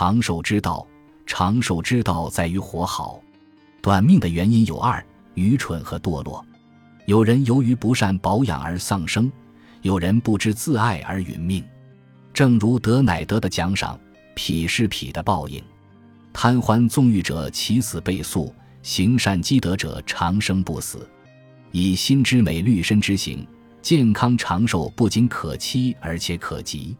长寿之道长寿之道在于活好，短命的原因有二，愚蠢和堕落，有人由于不善保养而丧生，有人不知自爱而殒命。正如德乃德的奖赏，痞是痞的报应，贪欢纵欲者其死倍速，行善积德者长生不死。以心之美，律身之行，健康长寿不仅可期，而且可及。